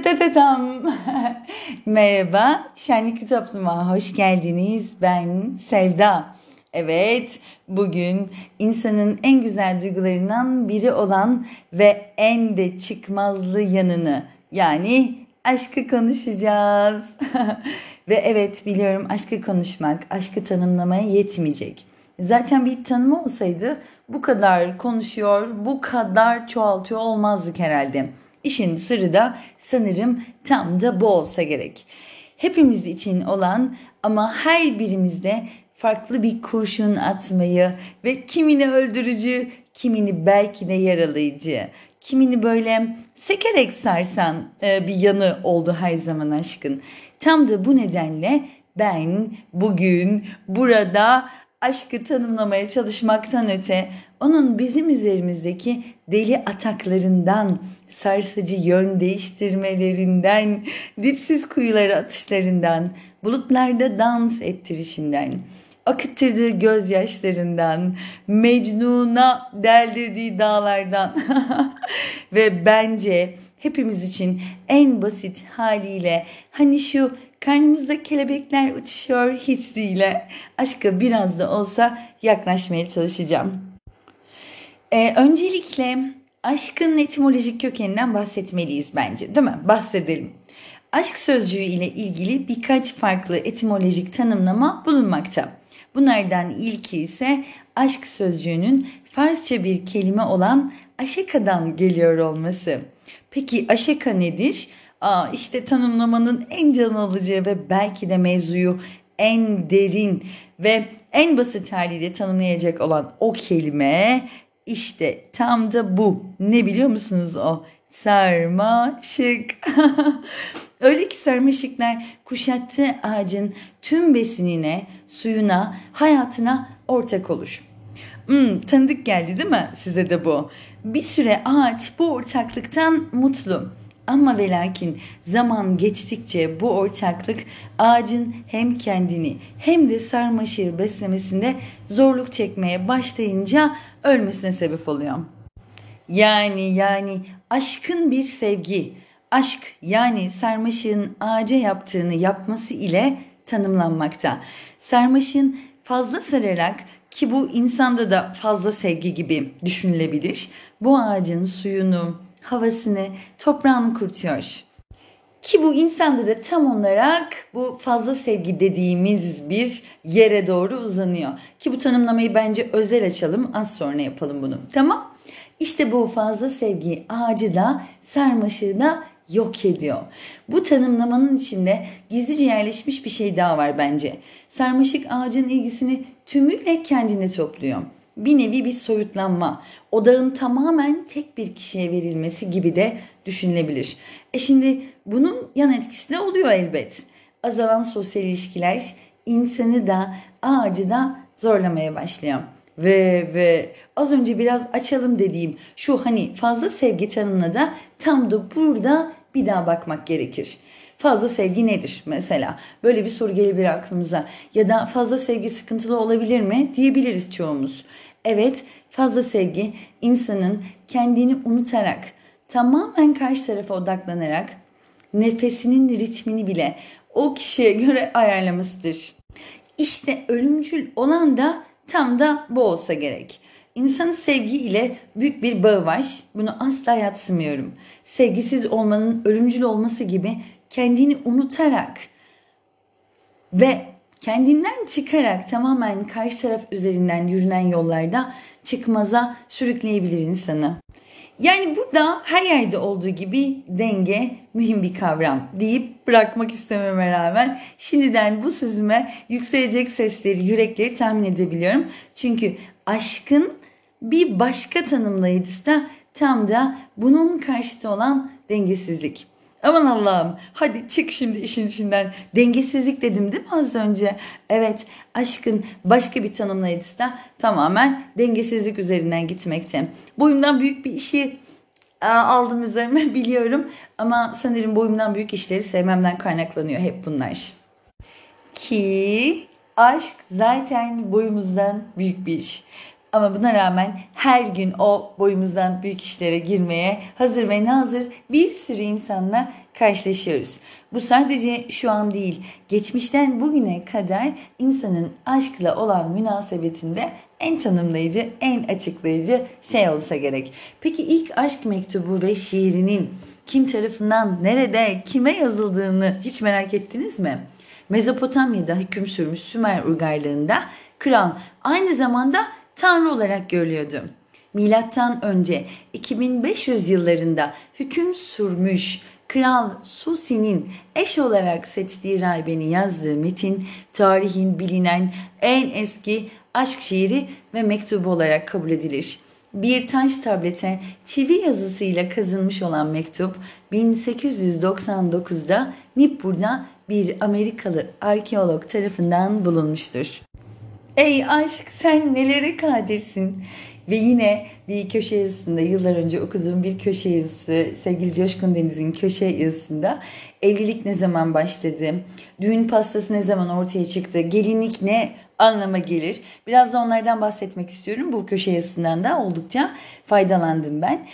Tatatam. Merhaba, Şenlik Toplum'a hoş geldiniz. Ben Sevda. Evet, bugün insanın en güzel duygularından biri olan ve en de çıkmazlı yanını yani aşkı konuşacağız. ve evet biliyorum aşkı konuşmak, aşkı tanımlamaya yetmeyecek. Zaten bir tanımı olsaydı bu kadar konuşuyor, bu kadar çoğaltıyor olmazdık herhalde. İşin sırrı da sanırım tam da bu olsa gerek. Hepimiz için olan ama her birimizde farklı bir kurşun atmayı ve kimini öldürücü, kimini belki de yaralayıcı, kimini böyle sekerek sarsan e, bir yanı oldu her zaman aşkın. Tam da bu nedenle ben bugün burada aşkı tanımlamaya çalışmaktan öte onun bizim üzerimizdeki deli ataklarından, sarsıcı yön değiştirmelerinden, dipsiz kuyulara atışlarından, bulutlarda dans ettirişinden, akıttırdığı gözyaşlarından, Mecnun'a deldirdiği dağlardan ve bence hepimiz için en basit haliyle hani şu karnımızda kelebekler uçuşuyor hissiyle aşka biraz da olsa yaklaşmaya çalışacağım. Ee, öncelikle aşkın etimolojik kökeninden bahsetmeliyiz bence değil mi? Bahsedelim. Aşk sözcüğü ile ilgili birkaç farklı etimolojik tanımlama bulunmakta. Bunlardan ilki ise aşk sözcüğünün Farsça bir kelime olan aşekadan geliyor olması. Peki aşeka nedir? Aa, işte tanımlamanın en can alıcı ve belki de mevzuyu en derin ve en basit haliyle tanımlayacak olan o kelime işte tam da bu. Ne biliyor musunuz o? Sarmaşık. Öyle ki sarmaşıklar kuşattığı ağacın tüm besinine, suyuna, hayatına ortak olur. Hmm, tanıdık geldi değil mi size de bu? Bir süre ağaç bu ortaklıktan mutlu. Ama ve lakin zaman geçtikçe bu ortaklık ağacın hem kendini hem de sarmaşığı beslemesinde zorluk çekmeye başlayınca ölmesine sebep oluyor. Yani yani aşkın bir sevgi, aşk yani sarmaşığın ağaca yaptığını yapması ile tanımlanmakta. Sarmaşığın fazla sararak ki bu insanda da fazla sevgi gibi düşünülebilir. Bu ağacın suyunu, havasını, toprağını kurutuyor. Ki bu insanda da tam olarak bu fazla sevgi dediğimiz bir yere doğru uzanıyor. Ki bu tanımlamayı bence özel açalım az sonra yapalım bunu. Tamam? İşte bu fazla sevgi ağacı da sarmaşığı da yok ediyor. Bu tanımlamanın içinde gizlice yerleşmiş bir şey daha var bence. Sarmaşık ağacın ilgisini tümüyle kendine topluyor. Bir nevi bir soyutlanma, odağın tamamen tek bir kişiye verilmesi gibi de düşünülebilir. E şimdi bunun yan etkisi de oluyor elbet. Azalan sosyal ilişkiler insanı da ağacı da zorlamaya başlıyor. Ve ve az önce biraz açalım dediğim şu hani fazla sevgi tanımına da tam da burada bir daha bakmak gerekir. Fazla sevgi nedir mesela? Böyle bir soru gelebilir aklımıza. Ya da fazla sevgi sıkıntılı olabilir mi diyebiliriz çoğumuz. Evet, fazla sevgi insanın kendini unutarak, tamamen karşı tarafa odaklanarak nefesinin ritmini bile o kişiye göre ayarlamasıdır. İşte ölümcül olan da tam da bu olsa gerek. İnsanın sevgi ile büyük bir bağı var. Bunu asla yatsımıyorum. Sevgisiz olmanın ölümcül olması gibi kendini unutarak ve kendinden çıkarak tamamen karşı taraf üzerinden yürünen yollarda çıkmaza sürükleyebilir insanı. Yani burada her yerde olduğu gibi denge mühim bir kavram deyip bırakmak istememe rağmen şimdiden bu sözüme yükselecek sesleri, yürekleri tahmin edebiliyorum. Çünkü aşkın bir başka tanımlayıcısı da tam da bunun karşıtı olan dengesizlik. Aman Allah'ım hadi çık şimdi işin içinden. Dengesizlik dedim değil mi az önce? Evet aşkın başka bir tanımlayıcısı da tamamen dengesizlik üzerinden gitmekte. Boyumdan büyük bir işi aldım üzerime biliyorum. Ama sanırım boyumdan büyük işleri sevmemden kaynaklanıyor hep bunlar. Ki aşk zaten boyumuzdan büyük bir iş. Ama buna rağmen her gün o boyumuzdan büyük işlere girmeye hazır ve nazır bir sürü insanla karşılaşıyoruz. Bu sadece şu an değil, geçmişten bugüne kadar insanın aşkla olan münasebetinde en tanımlayıcı, en açıklayıcı şey olsa gerek. Peki ilk aşk mektubu ve şiirinin kim tarafından, nerede, kime yazıldığını hiç merak ettiniz mi? Mezopotamya'da hüküm sürmüş Sümer uygarlığında kral aynı zamanda tanrı olarak görülüyordu. Milattan önce 2500 yıllarında hüküm sürmüş Kral Susi'nin eş olarak seçtiği rahibenin yazdığı metin tarihin bilinen en eski aşk şiiri ve mektubu olarak kabul edilir. Bir taş tablete çivi yazısıyla kazınmış olan mektup 1899'da Nippur'da bir Amerikalı arkeolog tarafından bulunmuştur. Ey aşk sen nelere kadirsin? Ve yine bir köşe yazısında yıllar önce okuduğum bir köşe yazısı sevgili Coşkun Deniz'in köşe yazısında evlilik ne zaman başladı? Düğün pastası ne zaman ortaya çıktı? Gelinlik ne anlama gelir? Biraz da onlardan bahsetmek istiyorum. Bu köşe yazısından da oldukça faydalandım ben.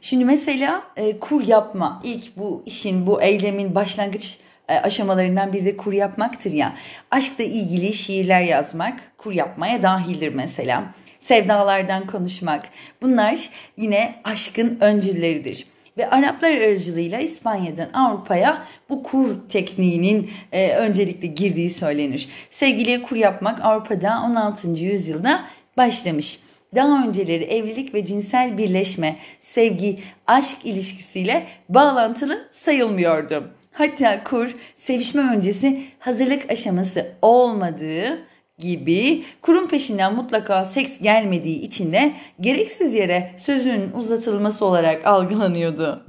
Şimdi mesela kur yapma ilk bu işin bu eylemin başlangıç aşamalarından bir de kur yapmaktır ya. Aşkla ilgili şiirler yazmak kur yapmaya dahildir mesela. Sevdalardan konuşmak bunlar yine aşkın öncülleridir. Ve Araplar aracılığıyla İspanya'dan Avrupa'ya bu kur tekniğinin e, öncelikle girdiği söylenir. Sevgiliye kur yapmak Avrupa'da 16. yüzyılda başlamış. Daha önceleri evlilik ve cinsel birleşme, sevgi, aşk ilişkisiyle bağlantılı sayılmıyordu. Hatta kur sevişme öncesi hazırlık aşaması olmadığı gibi kurum peşinden mutlaka seks gelmediği için de gereksiz yere sözün uzatılması olarak algılanıyordu.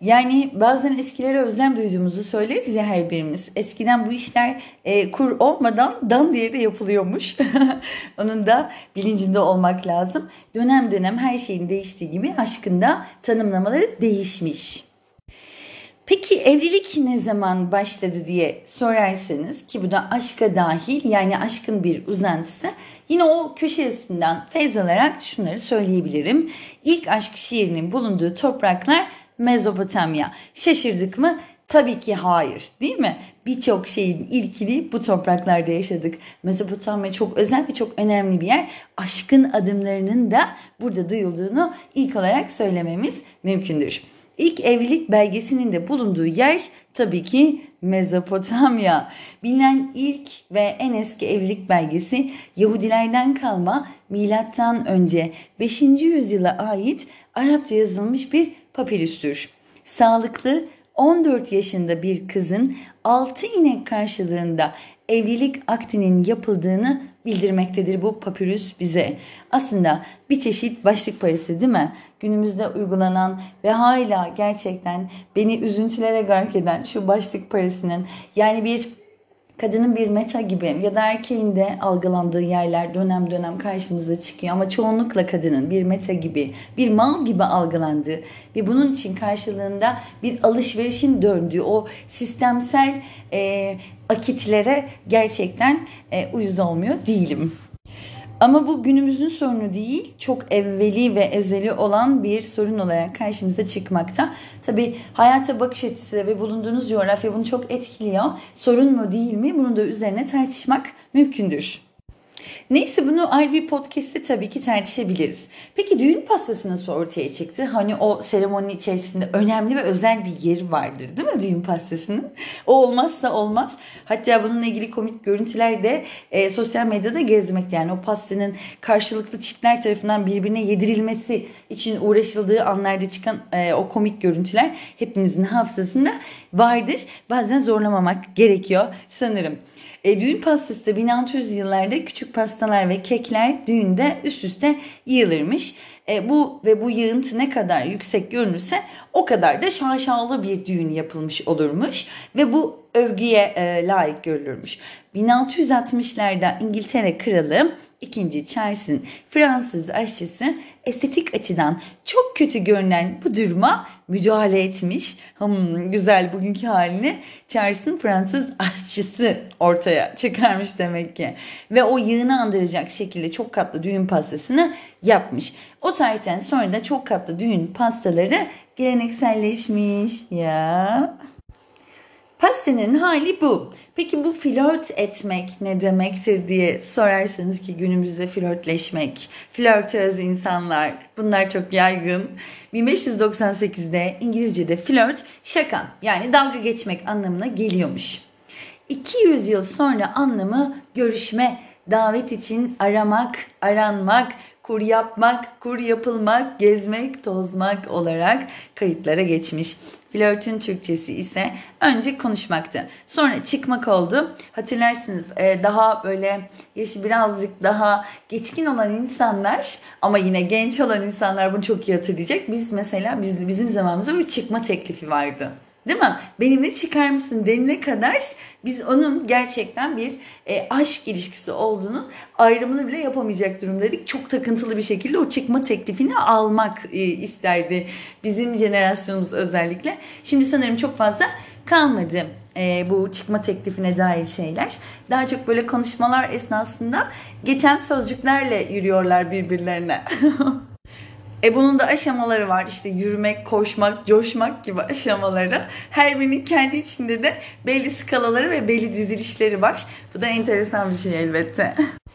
Yani bazen eskilere özlem duyduğumuzu söyleriz ya her birimiz. Eskiden bu işler e, kur olmadan dan diye de yapılıyormuş. Onun da bilincinde olmak lazım. Dönem dönem her şeyin değiştiği gibi aşkında tanımlamaları değişmiş. Peki evlilik ne zaman başladı diye sorarsanız ki bu da aşka dahil yani aşkın bir uzantısı. Yine o köşe yazısından feyz alarak şunları söyleyebilirim. İlk aşk şiirinin bulunduğu topraklar Mezopotamya. Şaşırdık mı? Tabii ki hayır değil mi? Birçok şeyin ilkini bu topraklarda yaşadık. Mezopotamya çok özel ve çok önemli bir yer. Aşkın adımlarının da burada duyulduğunu ilk olarak söylememiz mümkündür. İlk evlilik belgesinin de bulunduğu yer tabii ki Mezopotamya. Bilinen ilk ve en eski evlilik belgesi Yahudilerden kalma milattan önce 5. yüzyıla ait Arapça yazılmış bir papirüstür. Sağlıklı 14 yaşında bir kızın 6 inek karşılığında evlilik aktinin yapıldığını bildirmektedir bu papyrus bize. Aslında bir çeşit başlık parası değil mi? Günümüzde uygulanan ve hala gerçekten beni üzüntülere gark eden şu başlık parasının yani bir kadının bir meta gibi ya da erkeğin de algılandığı yerler dönem dönem karşımıza çıkıyor ama çoğunlukla kadının bir meta gibi bir mal gibi algılandığı ve bunun için karşılığında bir alışverişin döndüğü o sistemsel e, akitlere gerçekten e, uyuz olmuyor değilim. Ama bu günümüzün sorunu değil, çok evveli ve ezeli olan bir sorun olarak karşımıza çıkmakta. Tabi hayata bakış açısı ve bulunduğunuz coğrafya bunu çok etkiliyor. Sorun mu değil mi? Bunu da üzerine tartışmak mümkündür. Neyse bunu ayrı bir podcast'te tabii ki tartışabiliriz. Peki düğün pastası nasıl ortaya çıktı? Hani o seremoninin içerisinde önemli ve özel bir yeri vardır değil mi düğün pastasının? O olmazsa olmaz. Hatta bununla ilgili komik görüntüler de e, sosyal medyada gezmekte. Yani o pastanın karşılıklı çiftler tarafından birbirine yedirilmesi için uğraşıldığı anlarda çıkan e, o komik görüntüler hepimizin hafızasında vardır. Bazen zorlamamak gerekiyor sanırım. E, düğün pastası da 1600 yıllarda küçük pastalar ve kekler düğünde üst üste yığılırmış. E, bu ve bu yığıntı ne kadar yüksek görünürse o kadar da şaşalı bir düğün yapılmış olurmuş ve bu övgüye e, layık görülürmüş. 1660'larda İngiltere kralı II. Charles'ın Fransız aşçısı estetik açıdan çok kötü görünen bu duruma müdahale etmiş. Hmm, güzel bugünkü halini Charles'ın Fransız aşçısı ortaya çıkarmış demek ki. Ve o yığını andıracak şekilde çok katlı düğün pastasını yapmış. O tarihten sonra da çok katlı düğün pastaları gelenekselleşmiş ya. Pastenin hali bu. Peki bu flört etmek ne demektir diye sorarsanız ki günümüzde flörtleşmek, flörtöz insanlar bunlar çok yaygın. 1598'de İngilizce'de flört şaka yani dalga geçmek anlamına geliyormuş. 200 yıl sonra anlamı görüşme, davet için aramak, aranmak, kur yapmak, kur yapılmak, gezmek, tozmak olarak kayıtlara geçmiş. Flörtün Türkçesi ise önce konuşmaktı. Sonra çıkmak oldu. Hatırlarsınız e, daha böyle yaşı birazcık daha geçkin olan insanlar ama yine genç olan insanlar bunu çok iyi hatırlayacak. Biz mesela biz, bizim zamanımızda bir çıkma teklifi vardı. Değil mi? Benimle çıkar mısın denine kadar biz onun gerçekten bir e, aşk ilişkisi olduğunu ayrımını bile yapamayacak durumdaydık. Çok takıntılı bir şekilde o çıkma teklifini almak e, isterdi bizim jenerasyonumuz özellikle. Şimdi sanırım çok fazla kalmadı e, bu çıkma teklifine dair şeyler. Daha çok böyle konuşmalar esnasında geçen sözcüklerle yürüyorlar birbirlerine. E bunun da aşamaları var işte yürümek, koşmak, coşmak gibi aşamaları. Her birinin kendi içinde de belli skalaları ve belli dizilişleri var. Bu da enteresan bir şey elbette.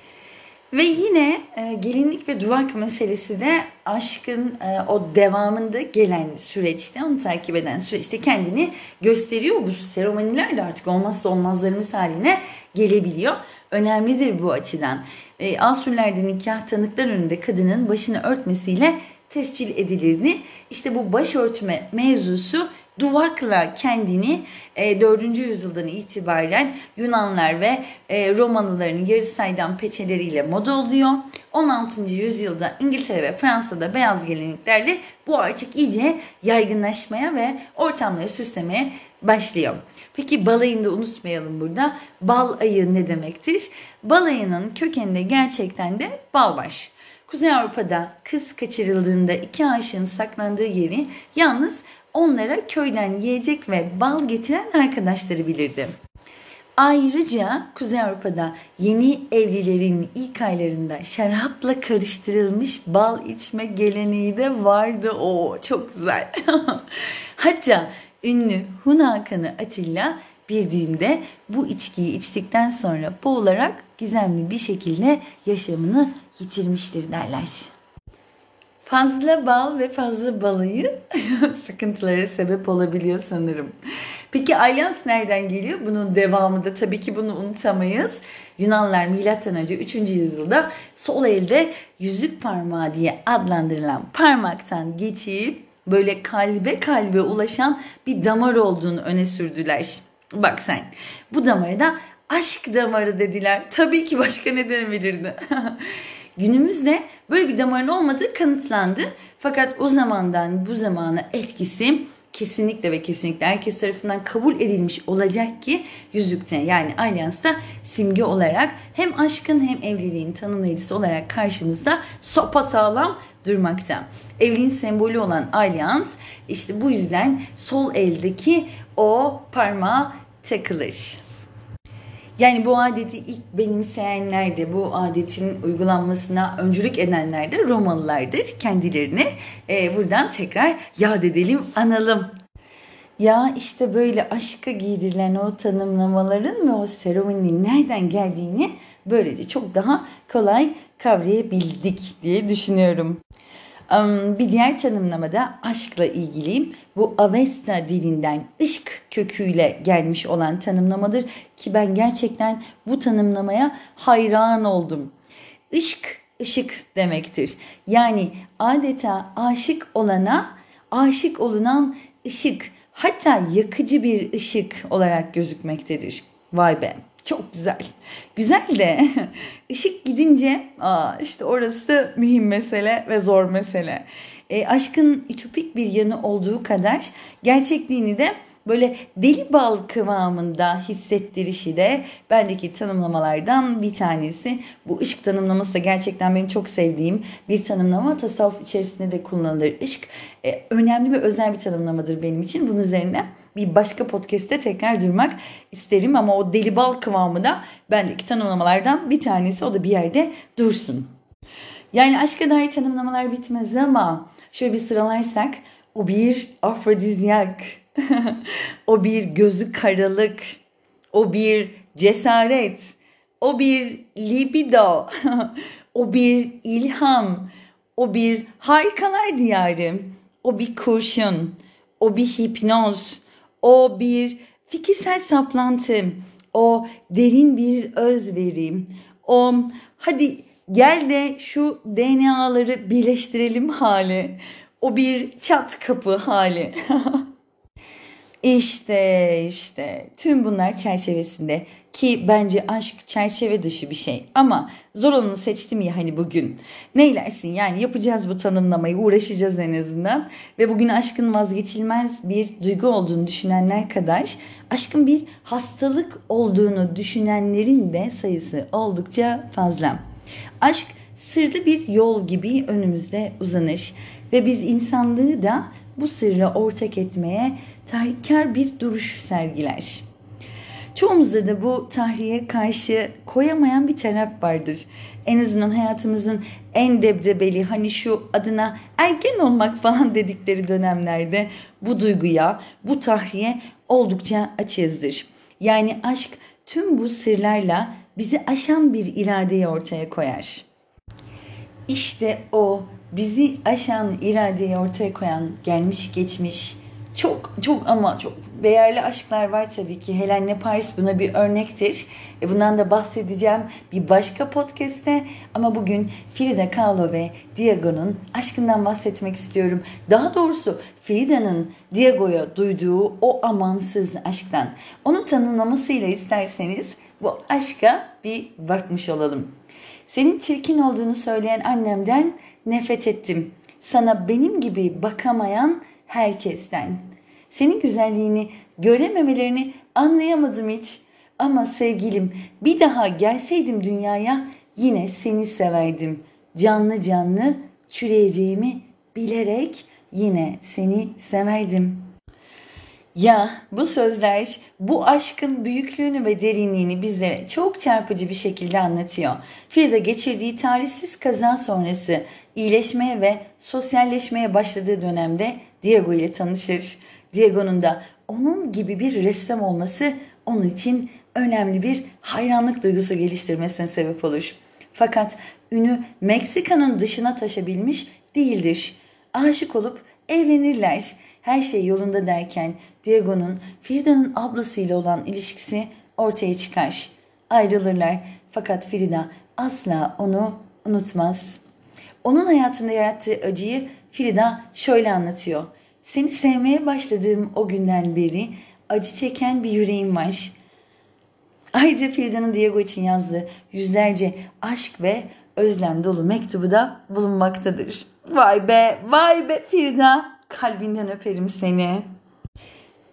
Ve yine e, gelinlik ve duvak meselesi de aşkın e, o devamında gelen süreçte, onu takip eden süreçte kendini gösteriyor. Bu seremoniler de artık olmazsa olmazlarımız haline gelebiliyor. Önemlidir bu açıdan. E, Asurlerde nikah tanıklar önünde kadının başını örtmesiyle tescil edilirdi. İşte bu başörtme mevzusu duvakla kendini e, 4. yüzyıldan itibaren Yunanlar ve e, Romalıların yarı saydam peçeleriyle moda oluyor. 16. yüzyılda İngiltere ve Fransa'da beyaz geleneklerle bu artık iyice yaygınlaşmaya ve ortamları süslemeye başlıyor. Peki balayını da unutmayalım burada. Bal ayı ne demektir? Balayının kökeninde gerçekten de balbaş. Kuzey Avrupa'da kız kaçırıldığında iki aşığın saklandığı yeri yalnız onlara köyden yiyecek ve bal getiren arkadaşları bilirdi. Ayrıca Kuzey Avrupa'da yeni evlilerin ilk aylarında şarapla karıştırılmış bal içme geleneği de vardı. O çok güzel. Hatta ünlü Hun Hakanı Atilla bir düğünde bu içkiyi içtikten sonra boğularak gizemli bir şekilde yaşamını yitirmiştir derler. Fazla bal ve fazla balayı sıkıntılara sebep olabiliyor sanırım. Peki alyans nereden geliyor? Bunun devamı da tabii ki bunu unutamayız. Yunanlar milattan önce 3. yüzyılda sol elde yüzük parmağı diye adlandırılan parmaktan geçip böyle kalbe kalbe ulaşan bir damar olduğunu öne sürdüler. Bak sen bu damara da aşk damarı dediler. Tabii ki başka ne denebilirdi? Günümüzde böyle bir damarın olmadığı kanıtlandı. Fakat o zamandan bu zamana etkisi kesinlikle ve kesinlikle herkes tarafından kabul edilmiş olacak ki yüzükte yani alyansta simge olarak hem aşkın hem evliliğin tanımlayıcısı olarak karşımızda sopa sağlam durmakta. Evliliğin sembolü olan alyans işte bu yüzden sol eldeki o parmağı takılır. Yani bu adeti ilk benimseyenler de bu adetin uygulanmasına öncülük edenler de Romalılardır. Kendilerini e, buradan tekrar yad edelim, analım. Ya işte böyle aşka giydirilen o tanımlamaların ve o seremoninin nereden geldiğini böylece çok daha kolay kavrayabildik diye düşünüyorum. Bir diğer tanımlamada aşkla ilgili bu Avesta dilinden ışk köküyle gelmiş olan tanımlamadır ki ben gerçekten bu tanımlamaya hayran oldum. Işk, ışık demektir. Yani adeta aşık olana, aşık olunan ışık hatta yakıcı bir ışık olarak gözükmektedir. Vay be. Çok güzel. Güzel de ışık gidince aa işte orası mühim mesele ve zor mesele. E, aşkın ütopik bir yanı olduğu kadar gerçekliğini de böyle deli bal kıvamında hissettirişi de bendeki tanımlamalardan bir tanesi. Bu ışık tanımlaması da gerçekten benim çok sevdiğim bir tanımlama. Tasavvuf içerisinde de kullanılır. Işık e, önemli ve özel bir tanımlamadır benim için. Bunun üzerine bir başka podcast'te tekrar durmak isterim ama o deli bal kıvamı da bendeki tanımlamalardan bir tanesi. O da bir yerde dursun. Yani aşka dair tanımlamalar bitmez ama şöyle bir sıralarsak o bir afrodizyak, o bir gözü karalık, o bir cesaret, o bir libido, o bir ilham, o bir harikalar diyarı, o bir kurşun, o bir hipnoz, o bir fikirsel saplantı, o derin bir özveri, o hadi gel de şu DNA'ları birleştirelim hali, o bir çat kapı hali. İşte işte tüm bunlar çerçevesinde ki bence aşk çerçeve dışı bir şey ama zor olanı seçtim ya hani bugün. Neylersin yani yapacağız bu tanımlamayı uğraşacağız en azından ve bugün aşkın vazgeçilmez bir duygu olduğunu düşünenler kadar aşkın bir hastalık olduğunu düşünenlerin de sayısı oldukça fazla. Aşk sırlı bir yol gibi önümüzde uzanır ve biz insanlığı da bu sırrı ortak etmeye tahrikkar bir duruş sergiler. Çoğumuzda da bu tahriye karşı koyamayan bir taraf vardır. En azından hayatımızın en debdebeli hani şu adına ergen olmak falan dedikleri dönemlerde bu duyguya, bu tahriye oldukça açığızdır. Yani aşk tüm bu sırlarla bizi aşan bir iradeyi ortaya koyar. İşte o bizi aşan iradeyi ortaya koyan gelmiş geçmiş çok çok ama çok değerli aşklar var tabii ki. Helene Paris buna bir örnektir. E bundan da bahsedeceğim bir başka podcast'te. Ama bugün Frida Kahlo ve Diego'nun aşkından bahsetmek istiyorum. Daha doğrusu Frida'nın Diego'ya duyduğu o amansız aşktan. Onun tanımlamasıyla isterseniz bu aşka bir bakmış olalım. Senin çirkin olduğunu söyleyen annemden nefret ettim. Sana benim gibi bakamayan herkesten. Senin güzelliğini görememelerini anlayamadım hiç. Ama sevgilim bir daha gelseydim dünyaya yine seni severdim. Canlı canlı çürüyeceğimi bilerek yine seni severdim.'' Ya bu sözler bu aşkın büyüklüğünü ve derinliğini bizlere çok çarpıcı bir şekilde anlatıyor. Fiza geçirdiği talihsiz kaza sonrası iyileşmeye ve sosyalleşmeye başladığı dönemde Diego ile tanışır. Diego'nun da onun gibi bir ressam olması onun için önemli bir hayranlık duygusu geliştirmesine sebep olur. Fakat ünü Meksika'nın dışına taşabilmiş değildir. Aşık olup evlenirler her şey yolunda derken Diego'nun Frida'nın ablasıyla olan ilişkisi ortaya çıkar. Ayrılırlar fakat Frida asla onu unutmaz. Onun hayatında yarattığı acıyı Frida şöyle anlatıyor. Seni sevmeye başladığım o günden beri acı çeken bir yüreğim var. Ayrıca Frida'nın Diego için yazdığı yüzlerce aşk ve özlem dolu mektubu da bulunmaktadır. Vay be, vay be Frida kalbinden öperim seni.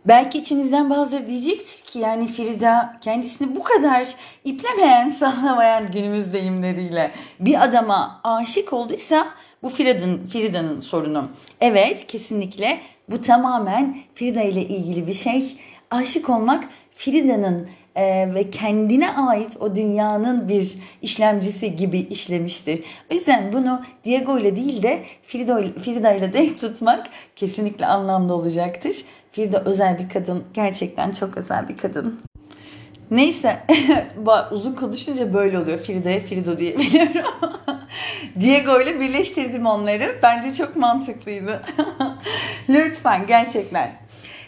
Belki içinizden bazıları diyecektir ki yani Frida kendisini bu kadar iplemeyen, sağlamayan günümüz deyimleriyle bir adama aşık olduysa bu Frida'nın Frida'nın sorunu. Evet kesinlikle bu tamamen Frida ile ilgili bir şey. Aşık olmak Frida'nın e, ve kendine ait o dünyanın bir işlemcisi gibi işlemiştir. O yüzden bunu Diego ile değil de Frida, ile denk tutmak kesinlikle anlamlı olacaktır. Frida özel bir kadın. Gerçekten çok özel bir kadın. Neyse uzun konuşunca böyle oluyor. Frida'ya Frido diyebiliyorum. Diego ile birleştirdim onları. Bence çok mantıklıydı. Lütfen gerçekten.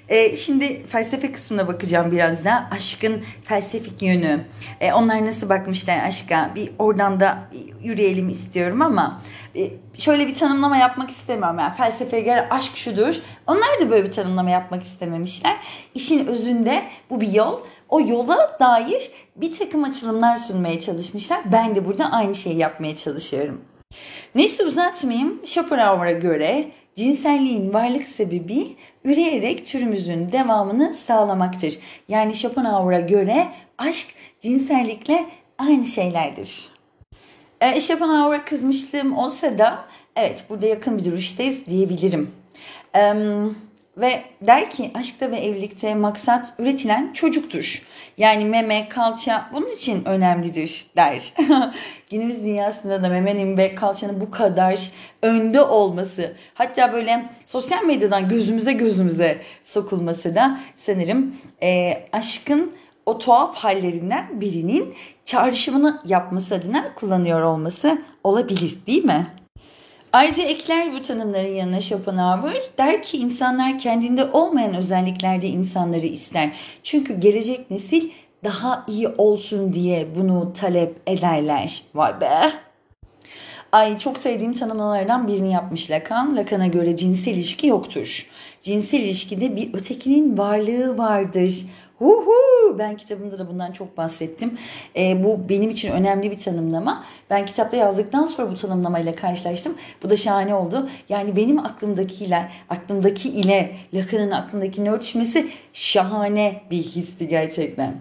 E, şimdi felsefe kısmına bakacağım biraz da. Aşkın felsefik yönü. E, onlar nasıl bakmışlar aşka? Bir oradan da yürüyelim istiyorum ama e, şöyle bir tanımlama yapmak istemiyorum. Yani felsefeye göre aşk şudur. Onlar da böyle bir tanımlama yapmak istememişler. İşin özünde bu bir yol. O yola dair bir takım açılımlar sunmaya çalışmışlar. Ben de burada aynı şeyi yapmaya çalışıyorum. Neyse uzatmayayım. Schopenhauer'a göre cinselliğin varlık sebebi üreyerek türümüzün devamını sağlamaktır. Yani Schopenhauer'a göre aşk cinsellikle aynı şeylerdir. E, Schopenhauer'a kızmışlığım olsa da evet burada yakın bir duruştayız diyebilirim. Eee ve der ki aşkta ve evlilikte maksat üretilen çocuktur. Yani meme, kalça bunun için önemlidir der. Günümüz dünyasında da memenin ve kalçanın bu kadar önde olması hatta böyle sosyal medyadan gözümüze gözümüze sokulması da sanırım e, aşkın o tuhaf hallerinden birinin çağrışımını yapması adına kullanıyor olması olabilir değil mi? Ayrıca ekler bu tanımların yanına Schopenhauer der ki insanlar kendinde olmayan özelliklerde insanları ister. Çünkü gelecek nesil daha iyi olsun diye bunu talep ederler. Vay be. Ay çok sevdiğim tanımlamalardan birini yapmış Lacan. Lacan'a göre cinsel ilişki yoktur. Cinsel ilişkide bir ötekinin varlığı vardır. Uhu! Ben kitabımda da bundan çok bahsettim. E, bu benim için önemli bir tanımlama. Ben kitapta yazdıktan sonra bu tanımlamayla karşılaştım. Bu da şahane oldu. Yani benim aklımdakiyle, aklımdaki ile Lacan'ın aklındakinin örtüşmesi şahane bir histi gerçekten.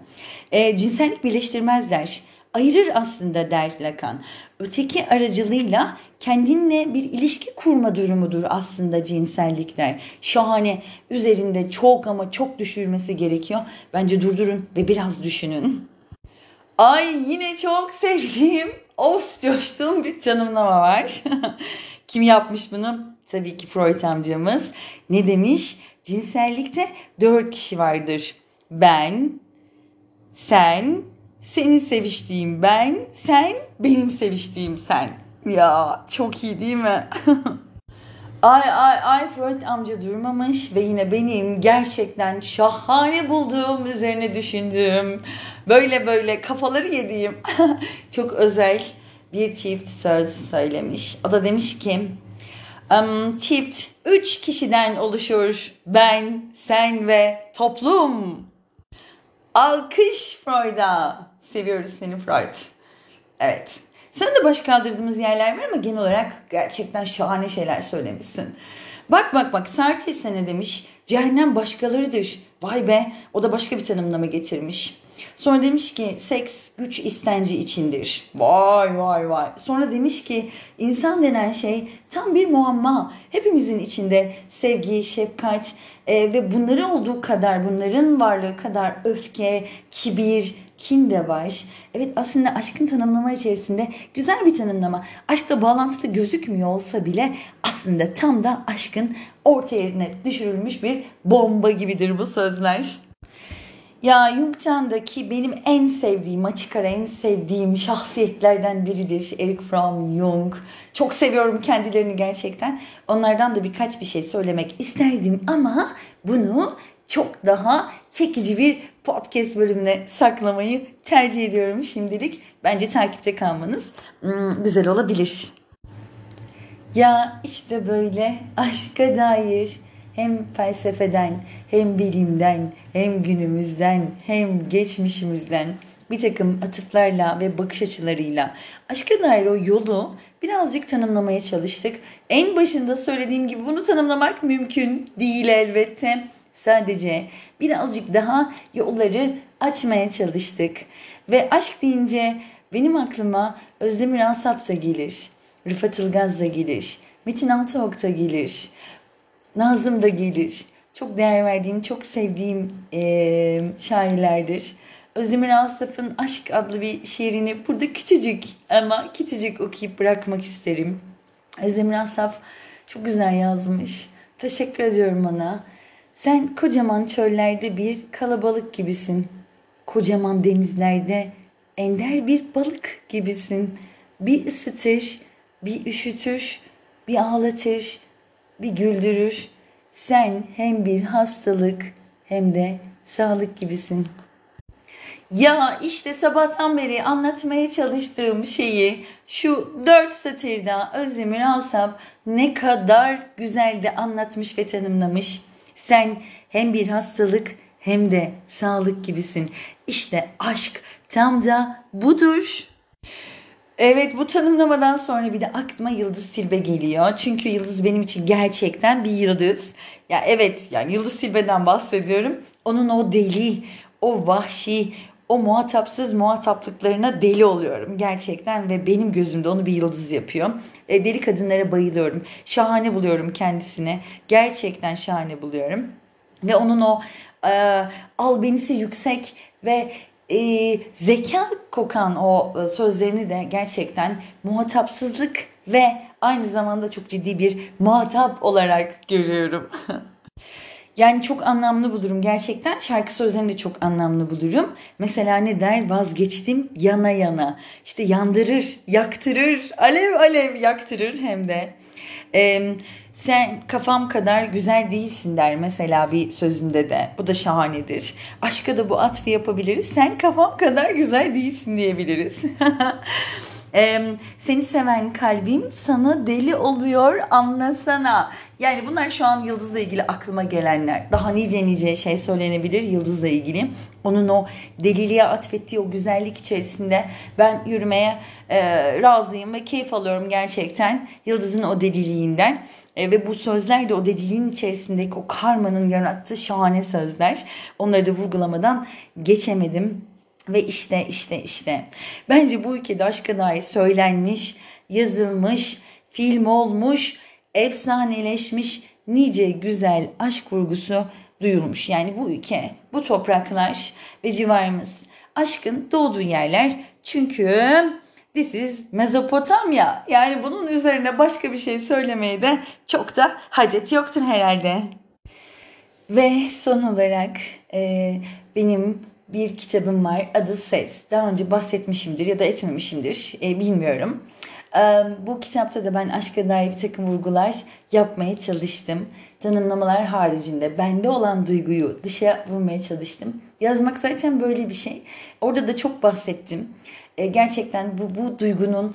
E, cinsellik birleştirmezler ayırır aslında der Lacan. Öteki aracılığıyla kendinle bir ilişki kurma durumudur aslında cinsellikler. Şahane. Üzerinde çok ama çok düşürmesi gerekiyor. Bence durdurun ve biraz düşünün. Ay yine çok sevdiğim, of coştuğum bir tanımlama var. Kim yapmış bunu? Tabii ki Freud amcamız. Ne demiş? Cinsellikte dört kişi vardır. Ben, sen, senin seviştiğim ben, sen, benim seviştiğim sen. Ya çok iyi değil mi? ay ay ay Freud amca durmamış ve yine benim gerçekten şahane bulduğum, üzerine düşündüğüm, böyle böyle kafaları yediğim çok özel bir çift söz söylemiş. O da demiş ki çift üç kişiden oluşur. Ben, sen ve toplum. Alkış Freud'a. Seviyoruz seni Freud. Evet. Sana da baş kaldırdığımız yerler var ama genel olarak gerçekten şahane şeyler söylemişsin. Bak bak bak Sartre ne demiş? Cehennem başkalarıdır. Vay be o da başka bir tanımlama getirmiş. Sonra demiş ki seks güç istenci içindir. Vay vay vay. Sonra demiş ki insan denen şey tam bir muamma. Hepimizin içinde sevgi, şefkat e, ve bunları olduğu kadar bunların varlığı kadar öfke, kibir, kin de var. Evet aslında aşkın tanımlama içerisinde güzel bir tanımlama. Aşkla bağlantılı gözükmüyor olsa bile aslında tam da aşkın orta yerine düşürülmüş bir bomba gibidir bu sözler. Ya Jung'tandaki benim en sevdiğim, açık ara en sevdiğim şahsiyetlerden biridir Eric Fromm Jung. Çok seviyorum kendilerini gerçekten. Onlardan da birkaç bir şey söylemek isterdim ama bunu çok daha çekici bir podcast bölümüne saklamayı tercih ediyorum şimdilik. Bence takipte kalmanız hmm, güzel olabilir. Ya işte böyle aşka dair hem felsefeden hem bilimden hem günümüzden hem geçmişimizden bir takım atıflarla ve bakış açılarıyla aşka dair o yolu birazcık tanımlamaya çalıştık. En başında söylediğim gibi bunu tanımlamak mümkün değil elbette. Sadece birazcık daha yolları açmaya çalıştık. Ve aşk deyince benim aklıma Özdemir Asaf da gelir. Rıfat Ilgaz da gelir. Metin Altıok da gelir. Nazım da gelir. Çok değer verdiğim, çok sevdiğim e, şairlerdir. Özdemir Asaf'ın Aşk adlı bir şiirini burada küçücük ama küçücük okuyup bırakmak isterim. Özdemir Asaf çok güzel yazmış. Teşekkür ediyorum ona. Sen kocaman çöllerde bir kalabalık gibisin. Kocaman denizlerde ender bir balık gibisin. Bir ısıtır, bir üşütür, bir ağlatır, bir güldürür. Sen hem bir hastalık hem de sağlık gibisin. Ya işte sabahtan beri anlatmaya çalıştığım şeyi şu dört satırda Özdemir Asap ne kadar güzel de anlatmış ve tanımlamış. Sen hem bir hastalık hem de sağlık gibisin. İşte aşk tam da budur. Evet bu tanımlamadan sonra bir de aklıma Yıldız Silbe geliyor. Çünkü Yıldız benim için gerçekten bir yıldız. Ya evet yani Yıldız Silbe'den bahsediyorum. Onun o deli, o vahşi, o muhatapsız muhataplıklarına deli oluyorum gerçekten ve benim gözümde onu bir yıldız yapıyor. E, deli kadınlara bayılıyorum. Şahane buluyorum kendisini. Gerçekten şahane buluyorum. Ve onun o e, albenisi yüksek ve e, zeka kokan o e, sözlerini de gerçekten muhatapsızlık ve aynı zamanda çok ciddi bir muhatap olarak görüyorum. Yani çok anlamlı bulurum gerçekten. Şarkı sözlerini de çok anlamlı bulurum. Mesela ne der? Vazgeçtim yana yana. İşte yandırır, yaktırır, alev alev yaktırır hem de. Ee, sen kafam kadar güzel değilsin der mesela bir sözünde de. Bu da şahanedir. Aşka da bu atfı yapabiliriz. Sen kafam kadar güzel değilsin diyebiliriz. Ee, seni seven kalbim sana deli oluyor anlasana. Yani bunlar şu an Yıldız'la ilgili aklıma gelenler. Daha nice nice şey söylenebilir Yıldız'la ilgili. Onun o deliliğe atfettiği o güzellik içerisinde ben yürümeye e, razıyım ve keyif alıyorum gerçekten Yıldız'ın o deliliğinden. E, ve bu sözler de o deliliğin içerisindeki o karmanın yarattığı şahane sözler. Onları da vurgulamadan geçemedim. Ve işte işte işte bence bu ülkede aşka dair söylenmiş, yazılmış, film olmuş, efsaneleşmiş nice güzel aşk vurgusu duyulmuş. Yani bu ülke, bu topraklar ve civarımız aşkın doğduğu yerler. Çünkü this is Mezopotamya. Yani bunun üzerine başka bir şey söylemeye de çok da hacet yoktur herhalde. Ve son olarak e, benim bir kitabım var. Adı Ses. Daha önce bahsetmişimdir ya da etmemişimdir. E, bilmiyorum. E, bu kitapta da ben aşka dair bir takım vurgular yapmaya çalıştım. Tanımlamalar haricinde bende olan duyguyu dışa vurmaya çalıştım. Yazmak zaten böyle bir şey. Orada da çok bahsettim. E, gerçekten bu, bu duygunun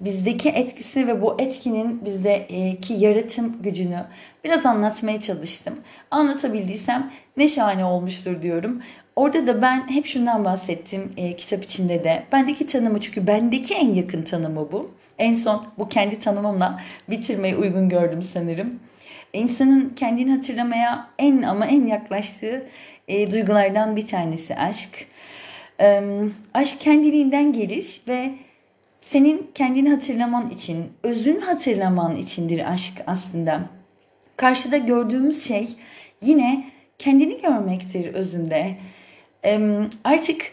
bizdeki etkisi ve bu etkinin bizdeki yaratım gücünü biraz anlatmaya çalıştım. Anlatabildiysem ne şahane olmuştur diyorum. Orada da ben hep şundan bahsettim e, kitap içinde de. Bendeki tanımı çünkü bendeki en yakın tanımı bu. En son bu kendi tanımımla bitirmeyi uygun gördüm sanırım. İnsanın kendini hatırlamaya en ama en yaklaştığı e, duygulardan bir tanesi aşk. E, aşk kendiliğinden gelir ve senin kendini hatırlaman için, özün hatırlaman içindir aşk aslında. Karşıda gördüğümüz şey yine kendini görmektir özünde artık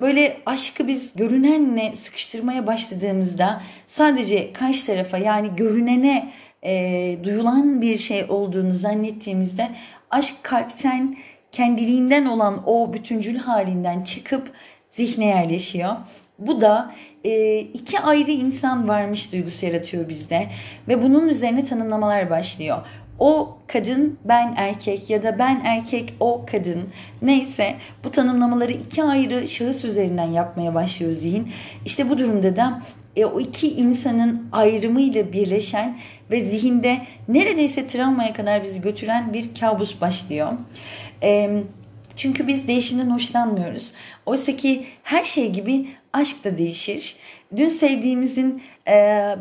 böyle aşkı biz görünenle sıkıştırmaya başladığımızda sadece karşı tarafa yani görünene e, duyulan bir şey olduğunu zannettiğimizde aşk kalpten kendiliğinden olan o bütüncül halinden çıkıp zihne yerleşiyor. Bu da e, iki ayrı insan varmış duygusu yaratıyor bizde ve bunun üzerine tanımlamalar başlıyor o kadın ben erkek ya da ben erkek o kadın neyse bu tanımlamaları iki ayrı şahıs üzerinden yapmaya başlıyor zihin. İşte bu durumda da e, o iki insanın ayrımıyla birleşen ve zihinde neredeyse travmaya kadar bizi götüren bir kabus başlıyor. E, çünkü biz değişimden hoşlanmıyoruz. Oysa ki her şey gibi aşk da değişir. Dün sevdiğimizin e,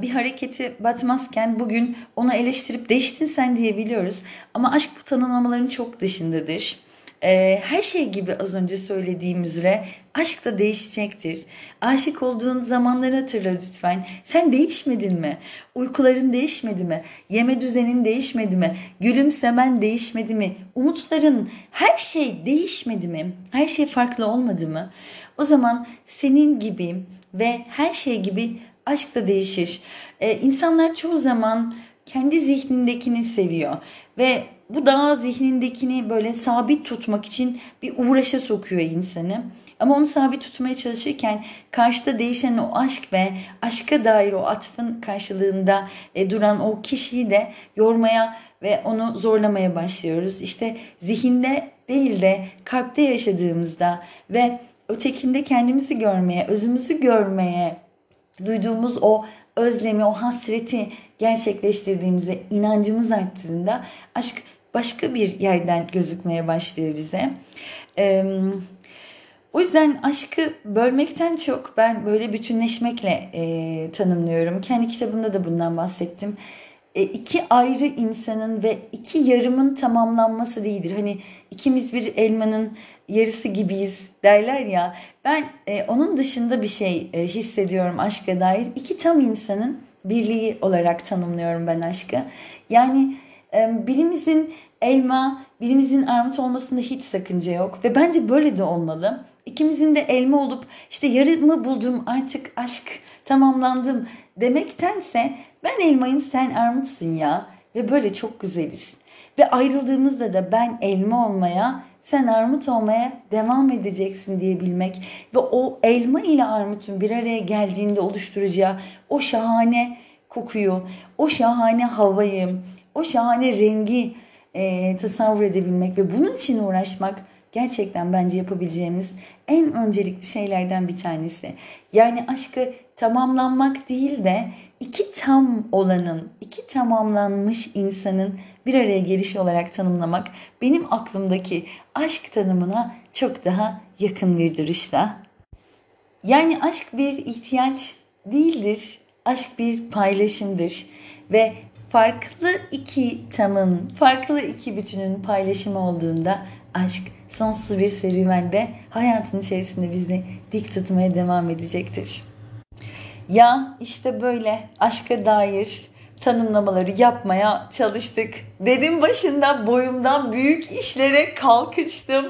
bir hareketi batmazken bugün onu eleştirip değiştin sen diyebiliyoruz. Ama aşk bu tanımlamaların çok dışındadır. E, her şey gibi az önce söylediğim üzere aşk da değişecektir. Aşık olduğun zamanları hatırla lütfen. Sen değişmedin mi? Uykuların değişmedi mi? Yeme düzenin değişmedi mi? Gülümsemen değişmedi mi? Umutların her şey değişmedi mi? Her şey farklı olmadı mı? O zaman senin gibi ve her şey gibi aşk da değişir. Ee, insanlar çoğu zaman kendi zihnindekini seviyor ve bu da zihnindekini böyle sabit tutmak için bir uğraşa sokuyor insanı. Ama onu sabit tutmaya çalışırken karşıda değişen o aşk ve aşka dair o atfın karşılığında e, duran o kişiyi de yormaya ve onu zorlamaya başlıyoruz. İşte zihinde değil de kalpte yaşadığımızda ve ötekinde kendimizi görmeye, özümüzü görmeye duyduğumuz o özlemi, o hasreti gerçekleştirdiğimizde inancımız arttığında aşk başka bir yerden gözükmeye başlıyor bize. O yüzden aşkı bölmekten çok ben böyle bütünleşmekle e, tanımlıyorum. Kendi kitabımda da bundan bahsettim. E, iki ayrı insanın ve iki yarımın tamamlanması değildir. Hani ikimiz bir elmanın yarısı gibiyiz derler ya. Ben e, onun dışında bir şey e, hissediyorum aşka dair. İki tam insanın birliği olarak tanımlıyorum ben aşkı. Yani birimizin elma, birimizin armut olmasında hiç sakınca yok ve bence böyle de olmalı. İkimizin de elma olup işte yarımı buldum artık aşk tamamlandım demektense ben elmayım sen armutsun ya ve böyle çok güzeliz. Ve ayrıldığımızda da ben elma olmaya sen armut olmaya devam edeceksin diyebilmek ve o elma ile armutun bir araya geldiğinde oluşturacağı o şahane kokuyu, o şahane havayı, o şahane rengi e, tasavvur edebilmek ve bunun için uğraşmak gerçekten bence yapabileceğimiz en öncelikli şeylerden bir tanesi. Yani aşkı tamamlanmak değil de iki tam olanın, iki tamamlanmış insanın bir araya gelişi olarak tanımlamak benim aklımdaki aşk tanımına çok daha yakın bir duruşta. Yani aşk bir ihtiyaç değildir. Aşk bir paylaşımdır ve farklı iki tamın, farklı iki bütünün paylaşımı olduğunda aşk sonsuz bir serüvende hayatın içerisinde bizi dik tutmaya devam edecektir. Ya işte böyle aşka dair tanımlamaları yapmaya çalıştık. Dedim başında boyumdan büyük işlere kalkıştım.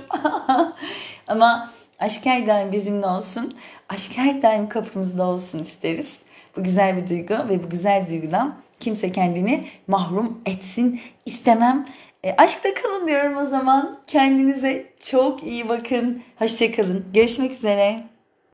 Ama aşk her daim bizimle olsun. Aşk her daim kapımızda olsun isteriz. Bu güzel bir duygu ve bu güzel duygudan kimse kendini mahrum etsin istemem. E, aşkta kalın diyorum o zaman. Kendinize çok iyi bakın. Hoşçakalın. Görüşmek üzere.